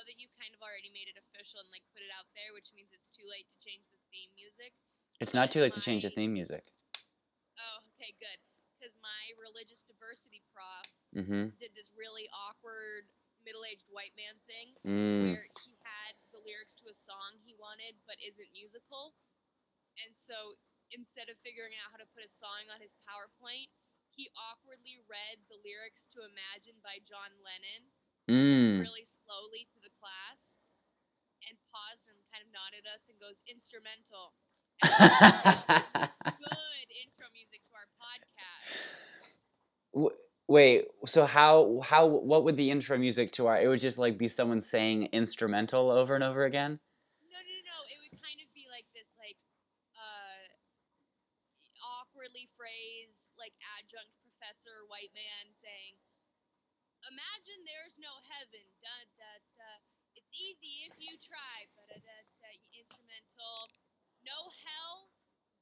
know that you kind of already made it official and like put it out there, which means it's too late to change the theme music. It's not too late to change the theme music. Oh, okay, good. Because my religious diversity prof Mm-hmm. did this really awkward middle-aged white man thing Mm. where he had the lyrics to a song he wanted but isn't musical. And so instead of figuring out how to put a song on his PowerPoint, he awkwardly read the lyrics to Imagine by John Lennon Mm. really slowly to the class and paused and kind of nodded at us and goes instrumental. Good intro music to our podcast. Wait, so how how what would the intro music to our it would just like be someone saying instrumental over and over again? No, no, no, no. It would kind of be like this, like, uh, awkwardly phrased, like adjunct professor white man saying, "Imagine there's no heaven, da da da. It's easy if you try, but da da. Instrumental, no hell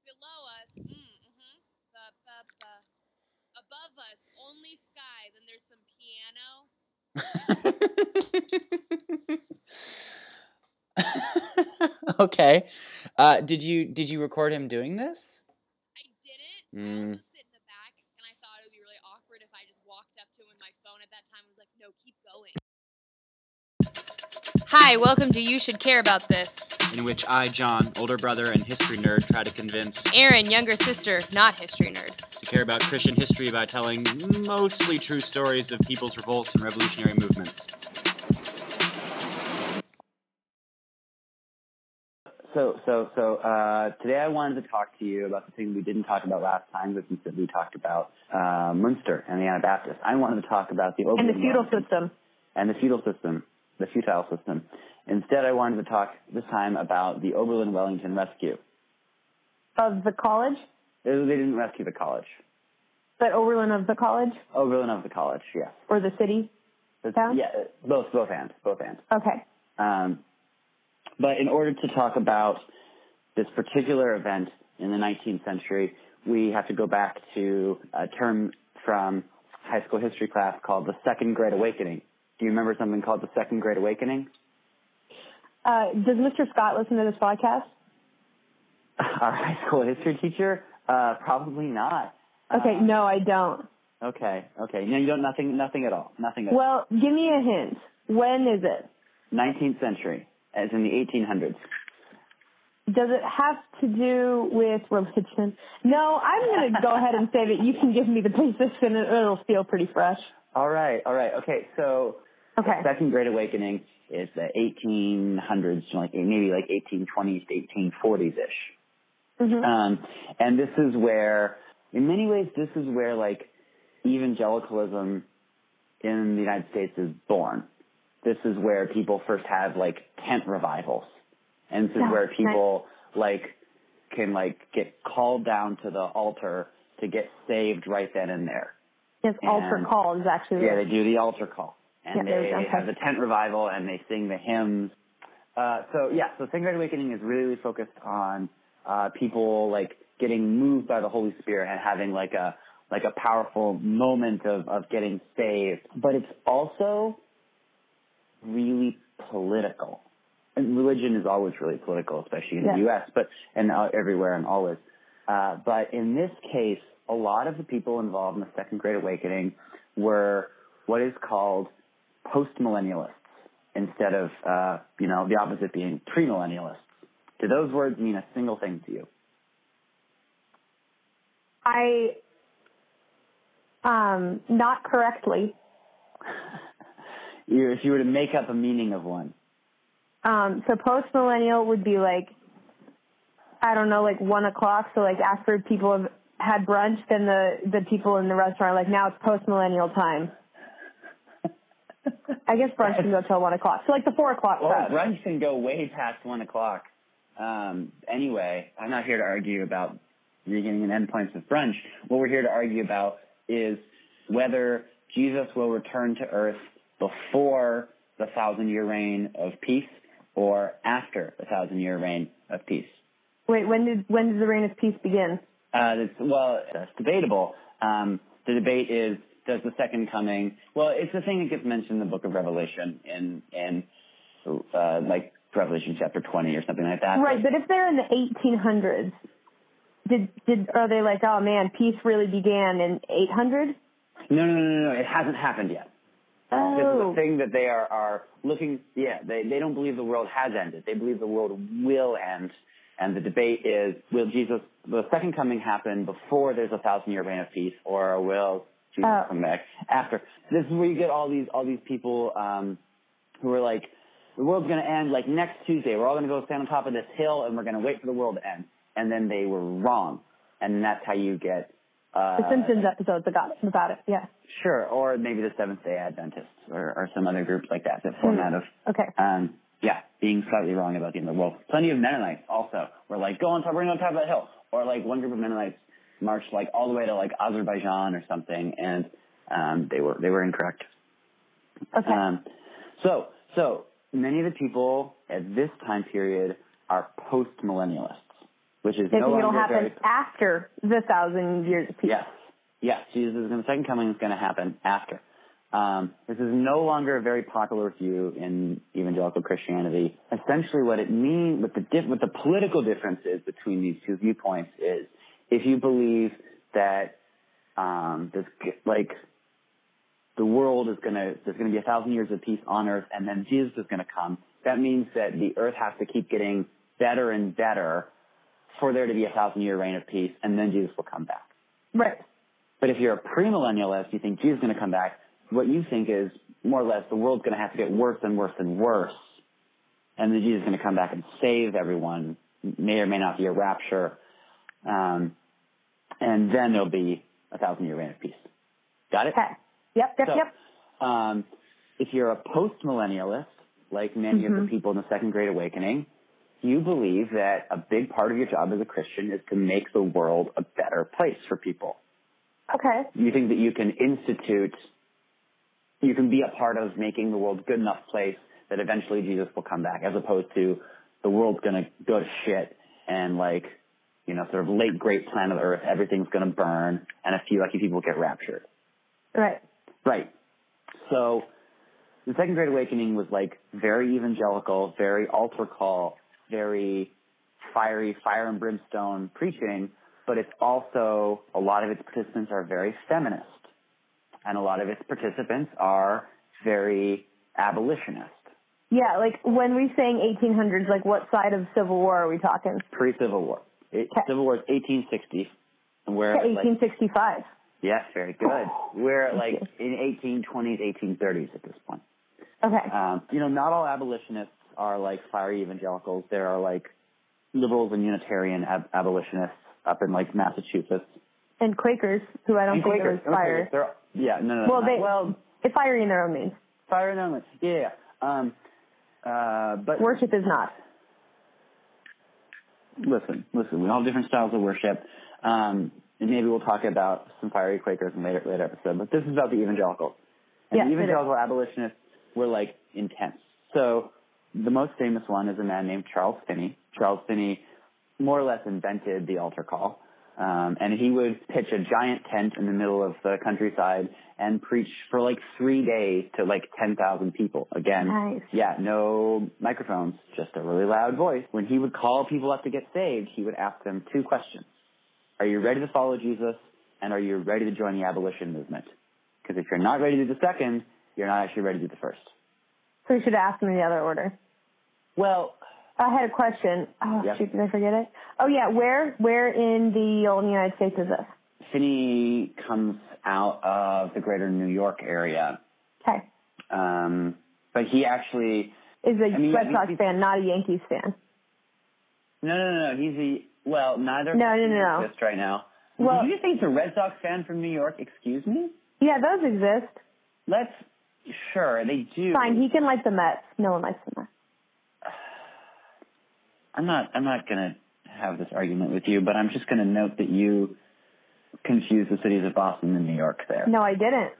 below us. Mm, mm-hmm. Ba ba ba. Above us, only sky. Then there's some piano. okay. Uh, did you did you record him doing this? I didn't. Mm. also sit in the back, and I thought it would be really awkward if I just walked up to him with my phone at that time and was like, "No, keep going." Hi, welcome to You Should Care About This. In which I, John, older brother and history nerd, try to convince Aaron, younger sister, not history nerd. to care about Christian history by telling mostly true stories of people's revolts and revolutionary movements. So, so, so uh, today I wanted to talk to you about the thing we didn't talk about last time, but instead we talked about uh, Munster and the Anabaptists. I wanted to talk about the and the feudal Wellington system. and the feudal system, the futile system. Instead, I wanted to talk this time about the Oberlin Wellington rescue. Of the college, They didn't rescue the college. but Oberlin of the college Oberlin of the college, yes. or the city. The, Town? Yeah, both, both and, both and. Okay. Um, but in order to talk about this particular event in the 19th century, we have to go back to a term from high school history class called the Second Great Awakening. Do you remember something called the Second Great Awakening? Uh, does Mr. Scott listen to this podcast? Our high school history teacher? Uh, probably not. Okay, Uh, no, I don't. Okay, okay. No, you don't. Nothing. Nothing at all. Nothing at all. Well, give me a hint. When is it? 19th century, as in the 1800s. Does it have to do with religion? No, I'm going to go ahead and say that you can give me the basics and it- it'll feel pretty fresh. All right, all right. Okay, so Okay. Second Great Awakening is the 1800s, like maybe like 1820s to 1840s ish. hmm Um, and this is where, in many ways, this is where like evangelicalism in the United States is born. This is where people first have like tent revivals, and this is Yeah, where nice. people like can like get called down to the altar to get saved right then and there. Yes, altar call is actually Yeah, they do the altar call, and Yeah, they have the tent revival, and they sing the hymns. Uh, so yeah, so Second Great Awakening is really focused on uh, people like getting moved by the Holy Spirit and having like a like a powerful moment of of getting saved. But it's also really political. And religion is always really political, especially in Yeah. the U.S., but and uh, everywhere and always. Uh, but in this case, a lot of the people involved in the Second Great Awakening were what is called postmillennialists instead of, uh, you know, the opposite being premillennialists. Do those words mean a single thing to you? I um not correctly. you, if you were to make up a meaning of one. Um so post millennial would be like I don't know, like one o'clock. So like after people have had brunch, then the the people in the restaurant are like now it's post millennial time. I guess brunch can go till one o'clock. So like the four o'clock Well, brunch can go way past one o'clock. Um, anyway, I'm not here to argue about beginning and end points of brunch. What we're here to argue about is whether Jesus will return to earth before the thousand year reign of peace or after the thousand year reign of peace. Wait, when did when did the reign of peace begin? Uh, it's, well, that's debatable. Um, the debate is does the second coming? Well, it's the thing that gets mentioned in the Book of Revelation in in uh, like Revelation chapter 20 or something like that. Right, but if they're in the 1800s, did did are they like, oh man, peace really began in 800? No, no, no, no, no. It hasn't happened yet. This is Oh, the thing that they are, are looking, yeah, they, they don't believe the world has ended. They believe the world will end. And the debate is, will Jesus, the second coming happen before there's a thousand year reign of peace or will Oh. come back after? This is where you get all these, all these people, um, who are like, the world's going to end like next Tuesday. We're all going to go stand on top of this hill and we're going to wait for the world to end. And then they were wrong. And that's how you get, uh, the Simpsons episodes about it. About it, yeah. Sure, or maybe the Seventh Day Adventists or, or some other group like that that form out of Okay. um yeah, being slightly wrong about the end of the world. Plenty of Mennonites also were like, go on top, we're going on top of that hill. Or like one group of Mennonites marched like all the way to like Azerbaijan or something and um they were they were incorrect. Okay. Um so so many of the people at this time period are post millennialists, which is no it'll longer happen very after the thousand years of peace. Yes. Yes. Jesus is going to, second coming is going to happen after. Um, this is no longer a very popular view in evangelical Christianity. Essentially what it means, what the, diff, what the political difference is between these two viewpoints is if you believe that, um, this, like, the world is going to, there's to be a thousand years of peace on earth and then Jesus is going to come, that means that the earth has to keep getting better and better for there to be a thousand year reign of peace and then Jesus will come back. Right. But if you're a premillennialist, you think Jesus is going to come back. What you think is more or less the world's going to have to get worse and worse and worse, and then Jesus is going to come back and save everyone. May or may not be a rapture, um, and then there'll be a thousand year reign of peace. Got it? Okay. Yep. Yep. So, yep. um, if you're a post-millennialist, like many of Mhm. the people in the Second Great Awakening, you believe that a big part of your job as a Christian is to make the world a better place for people Okay. you think that you can institute, you can be a part of making the world a good enough place that eventually Jesus will come back, as opposed to the world's going to go to shit and like, you know, sort of late great planet Earth, everything's going to burn and a few lucky people get raptured. Right. Right. So the Second Great Awakening was like very evangelical, very altar call, very fiery, fire and brimstone preaching, but it's also, a lot of its participants are very feminist. And a lot of its participants are very abolitionist, Yeah. Like when we are saying 1800s, like what side of Civil War are we talking? pre-Civil War. It. Civil War is 1860, and we're Okay, like, 1865. yes, very good. We're like in 1820s, 1830s at this point. Okay. Um, you know, not all abolitionists are like fiery evangelicals. There are like liberals and Unitarian ab- abolitionists up in like Massachusetts. And Quakers, who I don't and think Quakers. are fire. Okay, they're- yeah, no, no, Well, no. they well, it's fiery in their own means. fire and only. Yeah, yeah. Um, uh, but Worship is not. Listen, listen. We all have different styles of worship. Um, and maybe we'll talk about some fiery Quakers in later later episode. But this is about the evangelicals. And Yes, the evangelical abolitionists were like intense. So the most famous one is a man named Charles Finney. Charles Finney more or less invented the altar call. Um, and he would pitch a giant tent in the middle of the countryside and preach for like three days to like 10,000 people. Again, Nice. yeah, no microphones, just a really loud voice. When he would call people up to get saved, he would ask them two questions. Are you ready to follow Jesus? And are you ready to join the abolition movement? Because if you're not ready to do the second, you're not actually ready to do the first. So you should ask them in the other order. Well, I had a question. Oh Yeah. shoot, did I forget it? Oh yeah, where where in the old United States is this? Finney comes out of the greater New York area. Okay. Um, but he actually, Is a I mean, Red Sox fan, not a Yankees fan. no, no, no, no, he's a, well, neither No, no, no, exist right now. Well- Did you think he's a Red Sox fan from New York? Excuse me? Yeah, those exist. Let's, sure, they do. Fine, he can like the Mets. No one likes the Mets. I'm not. I'm not going to have this argument with you, but I'm just going to note that you confused the cities of Boston and New York there. No, I didn't.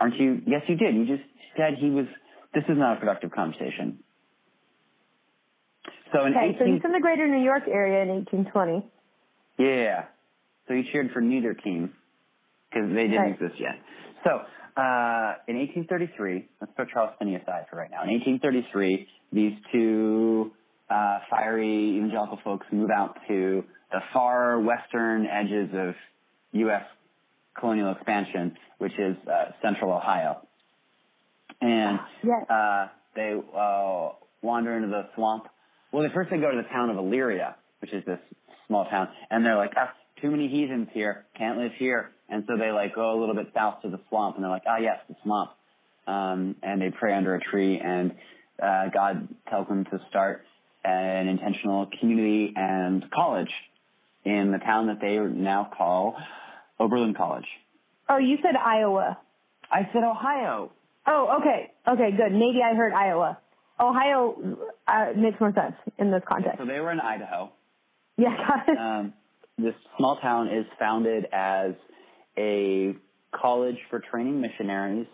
Aren't you? Yes, you did. You just said he was. This is not a productive conversation. So in Okay, so he's in the greater New York area in 1820. yeah. So he cheered for neither team because they didn't Right. exist yet. So uh, in 1833, let's put Charles Finney aside for right now. In 1833, these two uh, fiery evangelical folks move out to the far western edges of U.S. colonial expansion, which is uh, central Ohio. And Yes. uh, they uh, wander into the swamp. Well, they first they go to the town of Elyria, which is this small town, and they're like, ah, too many heathens here, can't live here. And so they like go a little bit south to the swamp, and they're like, ah, yes, the swamp. Um, and they pray under a tree, and uh, God tells them to start an intentional community and college in the town that they now call Oberlin College. Oh, you said Iowa. I said Ohio. Oh, okay. Okay, good. Maybe I heard Iowa. Ohio uh, makes more sense in this context. So they were in Idaho. Yeah, got it. um, this small town is founded as a college for training missionaries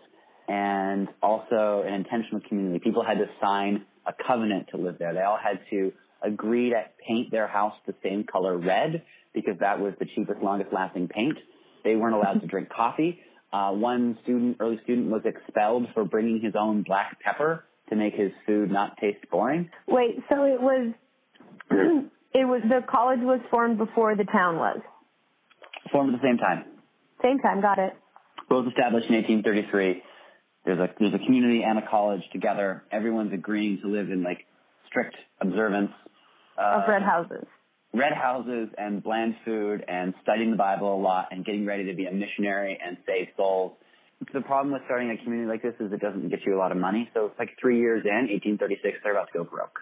and also an intentional community. People had to sign a covenant to live there. They all had to agree to paint their house the same color red because that was the cheapest, longest lasting paint. They weren't allowed to drink coffee. Uh, one student, early student, was expelled for bringing his own black pepper to make his food not taste boring. Wait, so it was it was the college was formed before the town was. Formed at the same time. Same time, got it. both established in 1833. There's a there's a community and a college together. Everyone's agreeing to live in like strict observance uh, Of red houses. red houses and bland food and studying the Bible a lot and getting ready to be a missionary and save souls. The problem with starting a community like this is it doesn't get you a lot of money. So it's like three years in, 1836, they're about to go broke.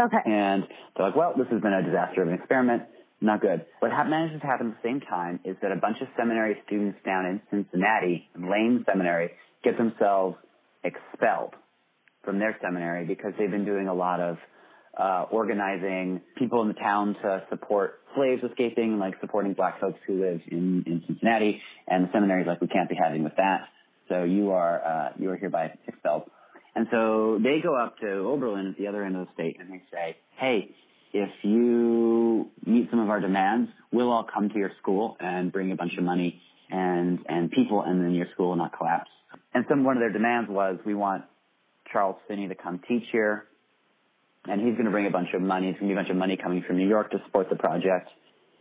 Okay. And they're like, well, this has been a disaster of an experiment. Not good. What ha- manages to happen at the same time is that a bunch of seminary students down in Cincinnati, Lane Seminary, get themselves expelled from their seminary because they've been doing a lot of uh, organizing people in the town to support slaves escaping, like supporting black folks who live in, in Cincinnati. And the seminary's like, we can't be having with that. So you are uh, you are hereby expelled. And so they go up to Oberlin at the other end of the state and they say, hey, if you meet some of our demands, we'll all come to your school and bring a bunch of money and, and people and then your school will not collapse. And some, one of their demands was, we want Charles Finney to come teach here and he's going to bring a bunch of money. It's going to be a bunch of money coming from New York to support the project.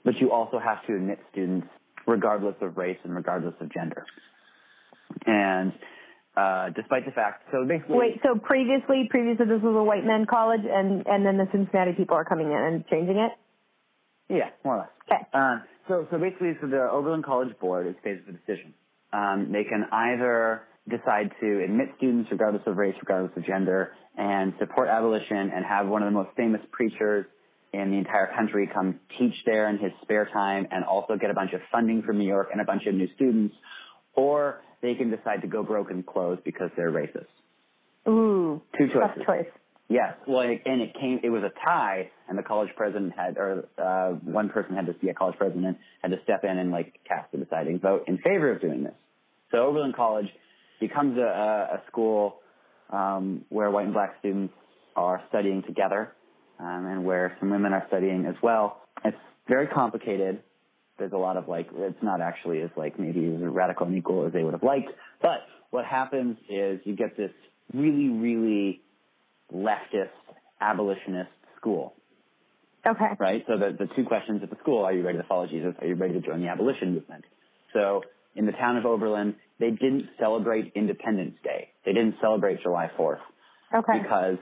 But you also have to admit students regardless of race and regardless of gender. And uh, despite the fact, so basically, Wait, so previously, previously this was a white men college, and and then the Cincinnati people are coming in and changing it. yeah, more or less. Okay. Uh, so, so basically, so the Oberlin College Board is faced with a decision. Um, they can either decide to admit students regardless of race, regardless of gender, and support abolition and have one of the most famous preachers in the entire country come teach there in his spare time and also get a bunch of funding from New York and a bunch of new students, or they can decide to go broke and close because they're racist. Ooh, Two tough choices. choice. Yes, well, it, and it came. It was a tie, and the college president had, or uh, one person had to, be a college president had to step in and like cast the deciding vote in favor of doing this. So Oberlin College becomes a, a, school um, where white and black students are studying together, um, and where some women are studying as well. It's very complicated. There's a lot of like, it's not actually as like maybe as radical and equal as they would have liked. But what happens is you get this really, really leftist abolitionist school, Okay. right? So the, the two questions at the school, are you ready to follow Jesus? Are you ready to join the abolition movement? So in the town of Oberlin, they didn't celebrate Independence Day. They didn't celebrate July 4th Okay. because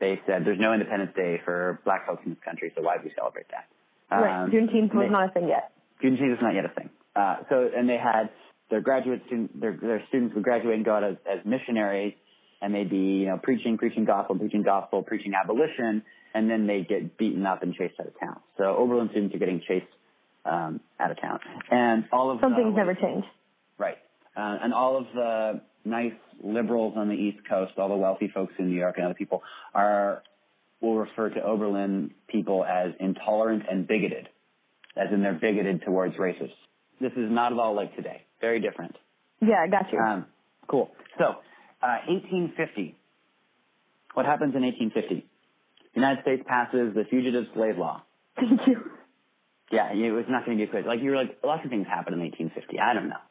they said there's no Independence Day for black folks in this country, so why do we celebrate that? right. Um, Juneteenth was they- not a thing yet. Juneteenth is not yet a thing. Uh, so, and they had their graduate student, their, their students would graduate and go out as, as missionaries, and they'd be, you know, preaching, preaching gospel, preaching gospel, preaching abolition, and then they'd get beaten up and chased out of town. So Oberlin students are getting chased um, out of town, and all of Something's never change. Uh, and all of the nice liberals on the East Coast, all the wealthy folks in New York and other people are, will refer to Oberlin people as intolerant and bigoted, as in they're bigoted towards racists. This is not at all like today. Very different. Yeah, I got you. Um, cool. So, uh, 1850. What happens in 1850? The United States passes the Fugitive Slave Law. Thank you. Yeah, it was not going to be quick. Like you were like, lots of things happened in 1850. I don't know.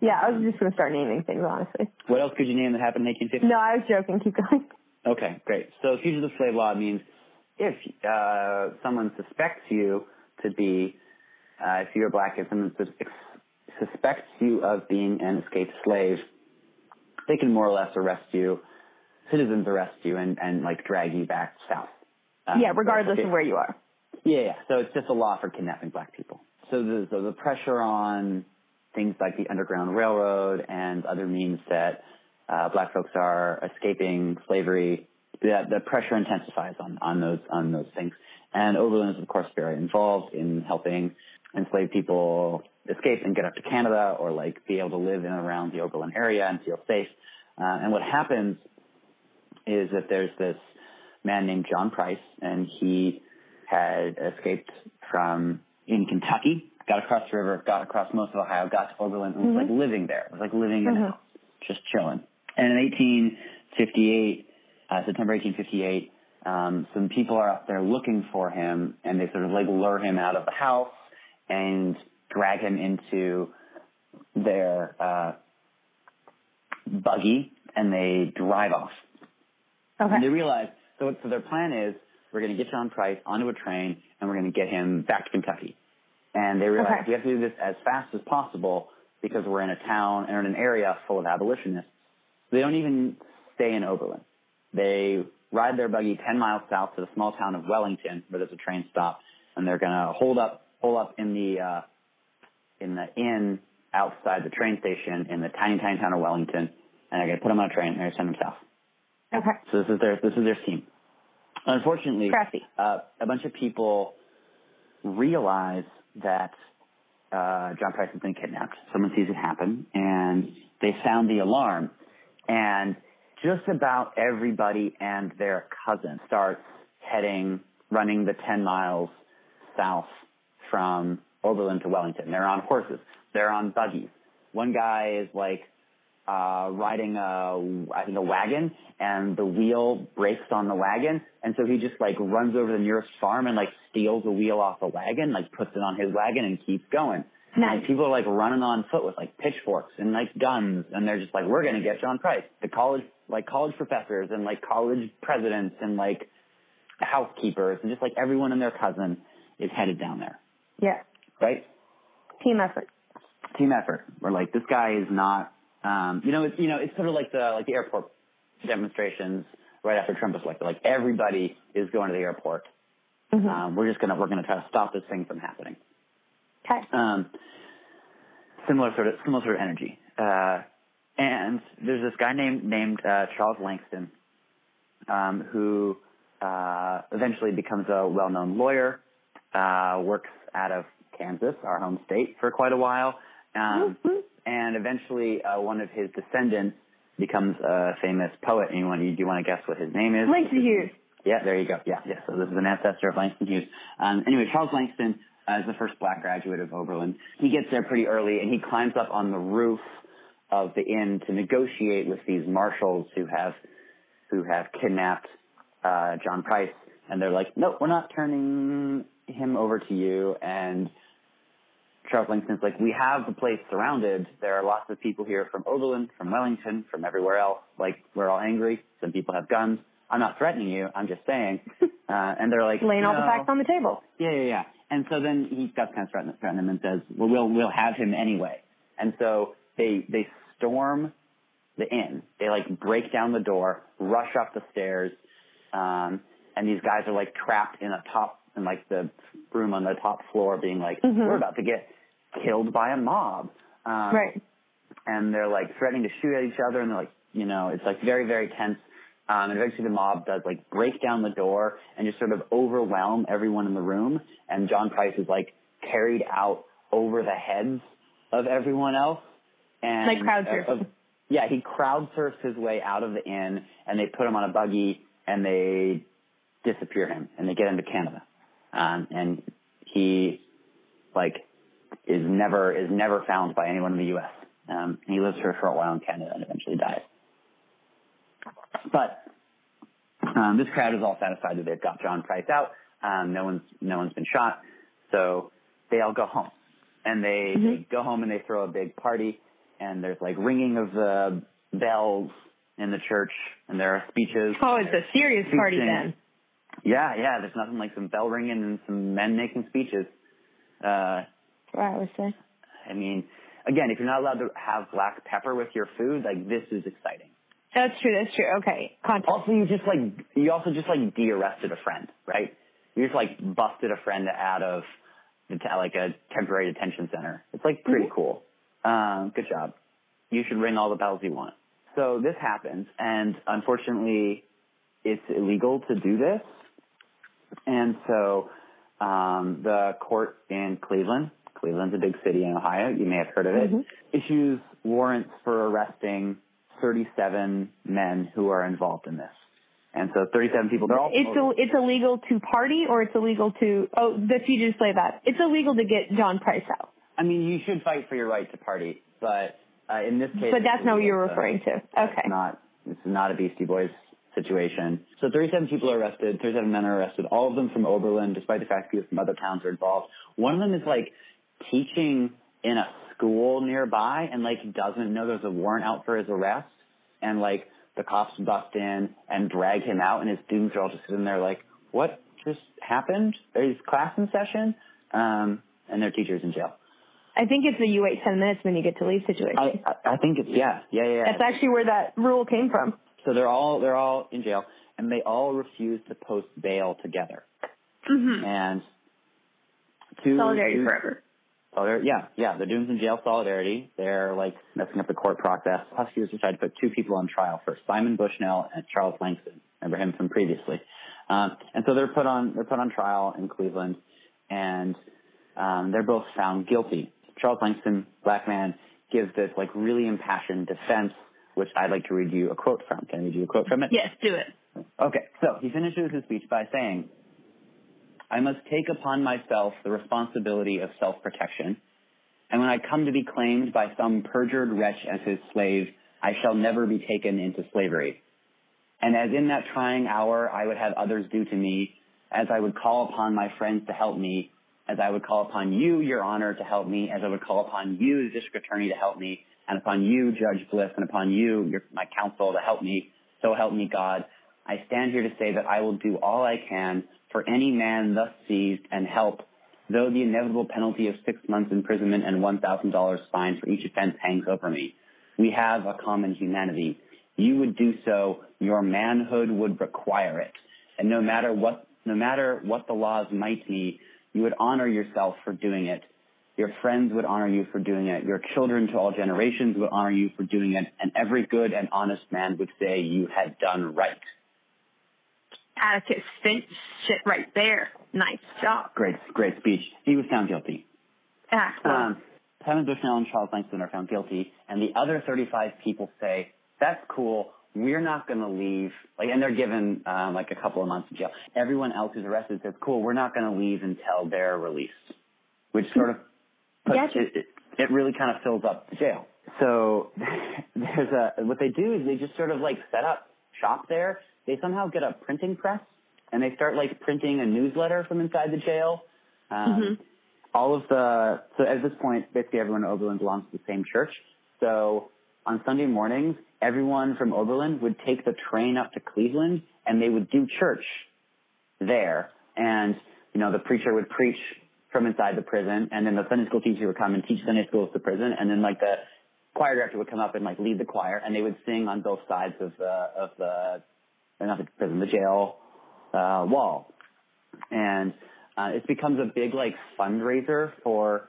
Yeah, I was just gonna start naming things, honestly. What else could you name that happened in 1850? No, I was joking. Keep going. Okay, great. So fugitive slave law means if uh, someone suspects you to be, uh, if you're black, if someone sus- suspects you of being an escaped slave, they can more or less arrest you, citizens arrest you, and, and like drag you back south. Um, yeah, regardless of where you are. Yeah, yeah. So it's just a law for kidnapping black people. So the, so the pressure on things like the Underground Railroad and other means that uh, black folks are escaping slavery, that the pressure intensifies on, on those on those things. And Oberlin is of course very involved in helping enslaved people escape and get up to Canada or like be able to live in and around the Oberlin area and feel safe. Uh, and what happens is that there's this man named John Price, and he had escaped from in Kentucky, got across the river, got across most of Ohio, got to Oberlin, and was like living there, was like living in a Mhm. house, just chilling. And in 1858, uh, September 1858, um, some people are out there looking for him, and they sort of like lure him out of the house and drag him into their uh, buggy, and they drive off. Okay. And they realize, so, so their plan is, we're going to get John Price onto a train and we're going to get him back to Kentucky. And they realize Okay. we have to do this as fast as possible because we're in a town and in an area full of abolitionists. They don't even stay in Oberlin. They ride their buggy 10 miles south to the small town of Wellington where there's a train stop and they're going to hold up, hold up in the, uh, in the inn outside the train station in the tiny, tiny town of Wellington and they're going to put them on a train and they're going to send them south. Okay. So this is their this is their scheme. Unfortunately, uh, a bunch of people realize that uh, John Price has been kidnapped. Someone sees it happen, and they sound the alarm. And just about everybody and their cousin starts heading, running the 10 miles south from Oberlin to Wellington. They're on horses. They're on buggies. One guy is like uh, riding a, I think a wagon and the wheel breaks on the wagon. And so he just like runs over the nearest farm and like steals a wheel off a wagon, like puts it on his wagon and keeps going. Nice. And people are like running on foot with like pitchforks and like guns and they're just like, we're going to get John Price. The college, like college professors and like college presidents and like housekeepers and just like everyone and their cousin is headed down there. Yeah. Right? Team effort. team effort. We're like, this guy is not, um, you know, it's you know, it's sort of like the like the airport demonstrations right after Trump was elected. Like everybody is going to the airport. Mhm. Um, we're just gonna we're gonna try to stop this thing from happening. Okay. Um, similar sort of similar sort of energy. Uh, and there's this guy named named uh, Charles Langston, um, who uh, eventually becomes a well-known lawyer. Uh, works out of Kansas, our home state, for quite a while, um, Mhm. And eventually uh, one of his descendants becomes a famous poet. And you want you, do you want to guess what his name is? Langston Hughes. Yeah, there you go. Yeah, yeah. So this is an ancestor of Langston Hughes. Um, anyway, Charles Langston uh, is the first black graduate of Oberlin. He gets there pretty early, and he climbs up on the roof of the inn to negotiate with these marshals who have who have kidnapped uh, John Price. And they're like, "No, we're not turning him over to you." And Charles Langston's like, "We have the place surrounded. There are lots of people here from Oberlin, from Wellington, from everywhere else. Like, we're all angry. Some people have guns." I'm not threatening you. I'm just saying. Uh, and they're like, Laying all the facts on the table. Yeah, yeah, yeah. And so then he does kind of threaten, threatening them and says, "Well, we'll we'll have him anyway." And so they they storm the inn. They like break down the door, rush up the stairs, um, and these guys are like trapped in a top in like the room on the top floor, being like, Mhm. "We're about to get killed by a mob." Um, Right. and they're like threatening to shoot at each other, and they're like, you know, it's like very, very tense. Um, and eventually the mob does like break down the door and just sort of overwhelm everyone in the room. And John Price is like carried out over the heads of everyone else. And Like crowd uh, yeah, he crowd surfs his way out of the inn, and they put him on a buggy and they disappear him, and they get him to Canada. Um, and he like is never is never found by anyone in the U.S. Um, he lives for a short while in Canada and eventually dies. But um, this crowd is all satisfied that they've got John Price out. Um, no one's no one's been shot, so they all go home, and they, they Mhm. go home and they throw a big party. and there's like ringing of the bells in the church, and there are speeches. Oh, it's a serious party then. Yeah, yeah. There's nothing like some bell ringing and some men making speeches. Uh, Right, I would say. I mean, again, if you're not allowed to have black pepper with your food, like this is exciting. That's true. That's true. Okay, context. Also, you just like you also just like de-arrested a friend, right? You just like busted a friend out of the like a temporary detention center. It's like pretty Mhm. cool. Um, good job. You should ring all the bells you want. So this happens, and unfortunately, it's illegal to do this. And so um, the court in Cleveland, Cleveland's a big city in Ohio. You may have heard of it. Mhm. Issues warrants for arresting 37 men who are involved in this. And so 37 people. They're all It's Ill- it's illegal to party, or it's illegal to. Oh, the you just say that. It's illegal to get John Price out. I mean, you should fight for your right to party, but uh, in this case, But that's not what you're to- referring to. It's Okay. not. This is not a Beastie Boys situation. So 37 people are arrested. 37 men are arrested. All of them from Oberlin, despite the fact that people from other towns are involved. One of them is like teaching in a school nearby and like doesn't know there's a warrant out for his arrest. And like the cops bust in and drag him out, and his students are all just sitting there like, "What just happened? Is class in session?" Um, and their teacher's in jail. I think it's a you wait ten minutes when you get to leave situation. I, I I think it's yeah, yeah, yeah. yeah. That's actually where that rule came from. So they're all they're all in jail, and they all refuse to post bail together. Mm-hmm. And two Solidarity two- forever. Solidar- yeah, yeah, they're doing some jail solidarity. They're like messing up the court process. Prosecutors decided to put two people on trial first: Simon Bushnell and Charles Langston. Remember him from previously. Um, and so they're put on they're put on trial in Cleveland, and um, they're both found guilty. Charles Langston, black man, gives this like really impassioned defense, which I'd like to read you a quote from. Can I read you a quote from it? Yes, do it. Okay, so he finishes his speech by saying, I must take upon myself the responsibility of self-protection, and when I come to be claimed by some perjured wretch as his slave, I shall never be taken into slavery. And as in that trying hour I would have others do to me, as I would call upon my friends to help me, as I would call upon you, your honor, to help me, as I would call upon you, the district attorney, to help me, and upon you, Judge Bliss, and upon you, your, my counsel, to help me, so help me God. I stand here to say that I will do all I can for any man thus seized and help, though the inevitable penalty of six months imprisonment and $1,000 fine for each offense hangs over me. We have a common humanity. You would do so, your manhood would require it. And no matter what, no matter what the laws might be, you would honor yourself for doing it. Your friends would honor you for doing it. Your children to all generations would honor you for doing it. And every good and honest man would say you had done right. Atticus Finch shit right there. Nice job. Great, great speech. He was found guilty. Ah, well, Um, Simon Bushnell and Charles Langston are found guilty, and the other 35 people say, that's cool, we're not going to leave. Like, and they're given um, like a couple of months in jail. Everyone else who's arrested says, cool, we're not going to leave until they're released, which sort of puts, Gotcha. it, it, it really kind of fills up the jail. So there's a, what they do is they just sort of like set up shop there. They somehow get a printing press and they start like printing a newsletter from inside the jail. Um, Mhm. all of the so at this point basically everyone in Oberlin belongs to the same church. So on Sunday mornings, everyone from Oberlin would take the train up to Cleveland and they would do church there. And, you know, the preacher would preach from inside the prison and then the Sunday school teacher would come and teach Sunday school at the prison and then like the choir director would come up and like lead the choir and they would sing on both sides of the of the not the prison, the jail uh wall. And uh, it becomes a big like fundraiser for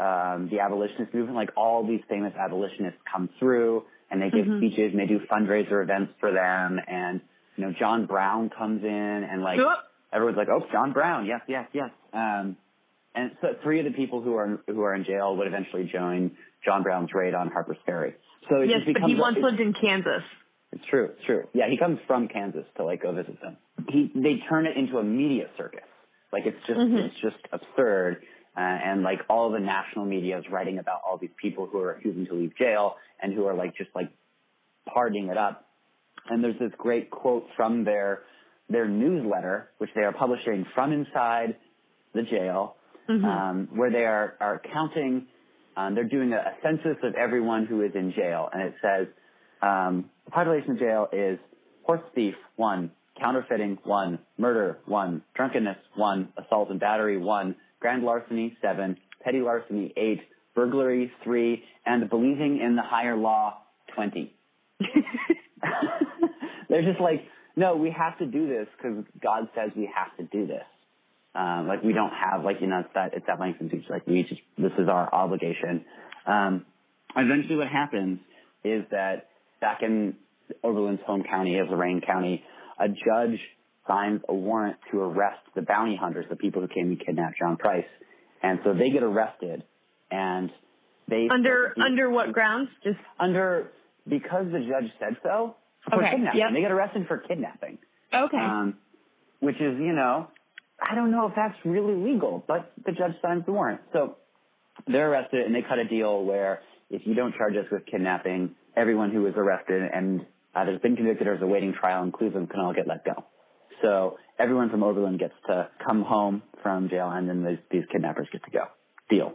um, the abolitionist movement. Like all these famous abolitionists come through and they give Mhm. speeches and they do fundraiser events for them. And you know, John Brown comes in and like Yup. everyone's like, oh, John Brown, yes, yes, yes. Um, and so three of the people who are who are in jail would eventually join John Brown's raid on Harper's Ferry. So it yes, just but he once lived in Kansas. it's true. It's true. Yeah, he comes from Kansas to like go visit them. He they turn it into a media circus. Like it's just Mhm. it's just absurd. Uh, and like all the national media is writing about all these people who are refusing to leave jail and who are like just like partying it up. And there's this great quote from their their newsletter, which they are publishing from inside the jail, Mhm. um, where they are, are counting um, they're doing a, a census of everyone who is in jail, and it says um, the population of jail is horse thief one, counterfeiting one, murder one, drunkenness one, assault and battery one, grand larceny seven, petty larceny eight, burglary three, and believing in the higher law twenty. They're just like, no, we have to do this because God says we have to do this. Um, like we don't have like you know it's that it's that Langston speech like we just this is our obligation. Um, eventually, what happens is that back in Oberlin's home county of Lorain County, a judge signs a warrant to arrest the bounty hunters, the people who came and kidnapped John Price, and so they get arrested, and they under under what grounds? Just under because the judge said so for Okay, kidnapping. yep. They get arrested for kidnapping, okay. um, which is you know I don't know if that's really legal, but the judge signs the warrant, so they're arrested and they cut a deal where if you don't charge us with kidnapping, everyone who was arrested and either has been convicted or is awaiting trial in Cleveland can all get let go. So everyone from Oberlin gets to come home from jail and then these, these kidnappers get to go. Deal.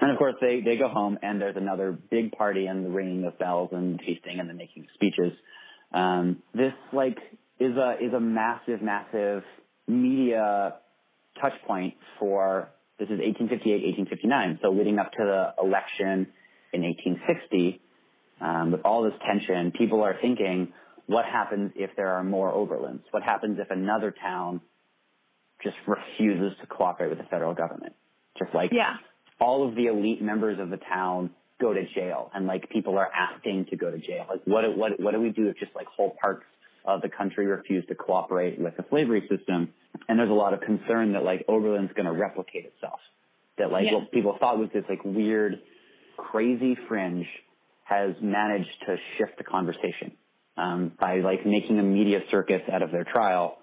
And of course they, they go home and there's another big party and the ringing of bells and feasting and the making speeches. Um, this like is a, is a massive, massive media touch point for this is 1858, 1859. So leading up to the election in 1860, um, with all this tension, people are thinking, what happens if there are more Oberlins? What happens if another town just refuses to cooperate with the federal government? Just like yeah. all of the elite members of the town go to jail, and like people are asking to go to jail. Like, what what what do we do if just like whole parts of the country refuse to cooperate with the slavery system? And there's a lot of concern that like Oberlin's going to replicate itself. That like Yeah. what people thought was this like weird, crazy fringe has managed to shift the conversation um, by like making a media circus out of their trial.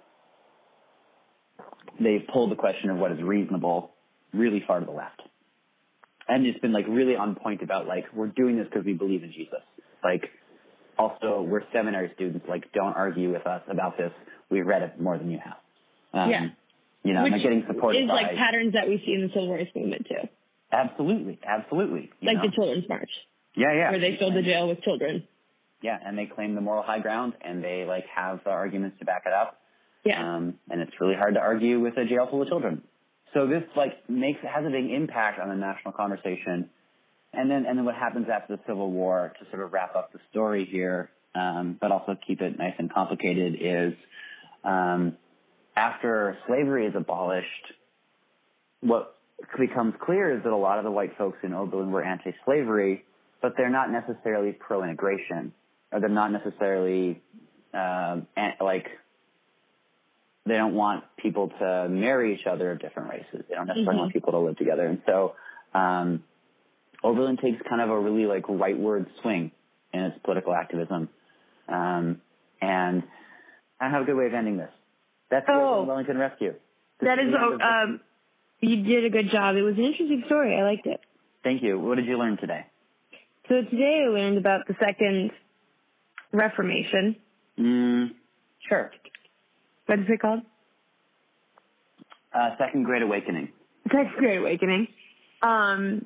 They've pulled the question of what is reasonable really far to the left and it's been like really on point about like we're doing this because we believe in Jesus. Like also we're seminary students. Like don't argue with us about this. We read it more than you have. Um, Yeah. You know, Which getting supported is by like patterns that we see in the civil rights movement too, absolutely, absolutely. like know? the Children's March, yeah, yeah. where they filled the jail with children. Yeah, and they claim the moral high ground, and they like have the arguments to back it up. Yeah. Um, and it's really hard to argue with a jail full of children. So this like makes has a big impact on the national conversation. And then and then what happens after the Civil War to sort of wrap up the story here, um, but also keep it nice and complicated is um, after slavery is abolished, what becomes clear is that a lot of the white folks in Oberlin were anti-slavery, but they're not necessarily pro-integration, or they're not necessarily an- like they don't want people to marry each other of different races. They don't necessarily Mhm. want people to live together. And so um, Oberlin takes kind of a really like rightward swing in its political activism. Um, and I have a good way of ending this. That's the Oh. Wellington Rescue. This That is, the end of the- um, you did a good job. It was an interesting story. I liked it. Thank you. What did you learn today? So today I learned about the Second Reformation. Mm, sure. What is it called? Uh, Second Great Awakening. Second Great Awakening. Um,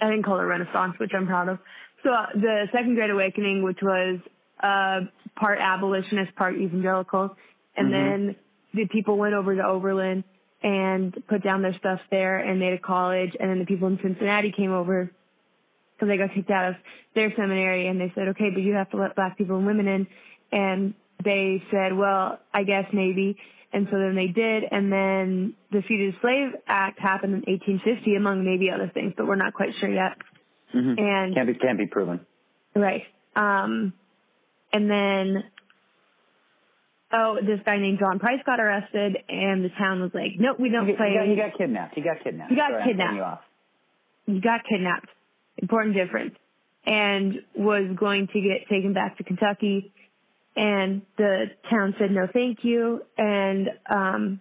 I didn't call it Renaissance, which I'm proud of. So uh, the Second Great Awakening, which was uh, part abolitionist, part evangelical, and Mhm. then the people went over to Overland and put down their stuff there and made a college, and then the people in Cincinnati came over because they got kicked out of their seminary, and they said, okay, but you have to let black people and women in, and they said, well, I guess maybe. And so then they did, and then the Fugitive Slave Act happened in 1850, among maybe other things, but we're not quite sure yet. Mm-hmm. And Can't be can't be proven. right, um, and then oh, this guy named John Price got arrested, and the town was like, nope, we don't play. got, he got kidnapped. He got kidnapped. He got Sorry, kidnapped. You off. he got kidnapped. Important difference. And was going to get taken back to Kentucky. And the town said no thank you. And um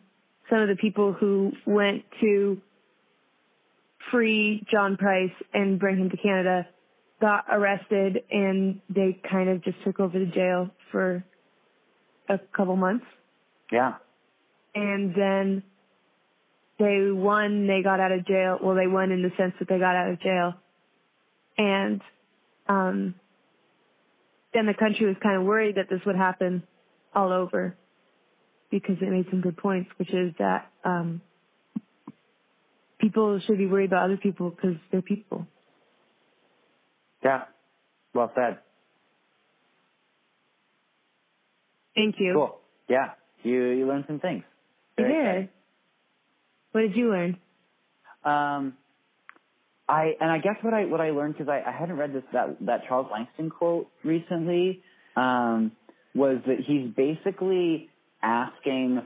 some of the people who went to free John Price and bring him to Canada got arrested and they kind of just took over the jail for a couple months. Yeah. And then they won, they got out of jail. Well, they won in the sense that they got out of jail and um, then the country was kind of worried that this would happen all over because it made some good points, which is that um, people should be worried about other people because they're people. Yeah. Well said. Thank you. Cool. Yeah. You you learned some things. You Very did. exciting. What did you learn? Um, I and I guess what I what I learned because I, I hadn't read this that that Charles Langston quote recently um, was that he's basically asking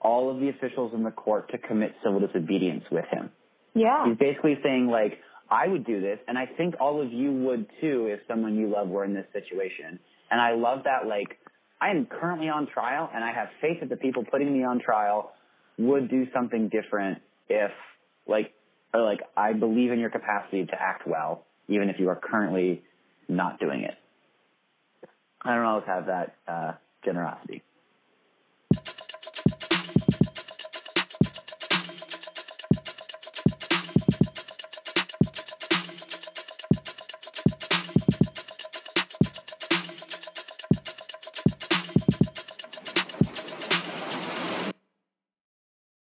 all of the officials in the court to commit civil disobedience with him. Yeah. He's basically saying like I would do this, and I think all of you would too if someone you love were in this situation. And I love that like I am currently on trial, and I have faith that the people putting me on trial would do something different if like or like I believe in your capacity to act well, even if you are currently not doing it. I don't always have that uh, generosity.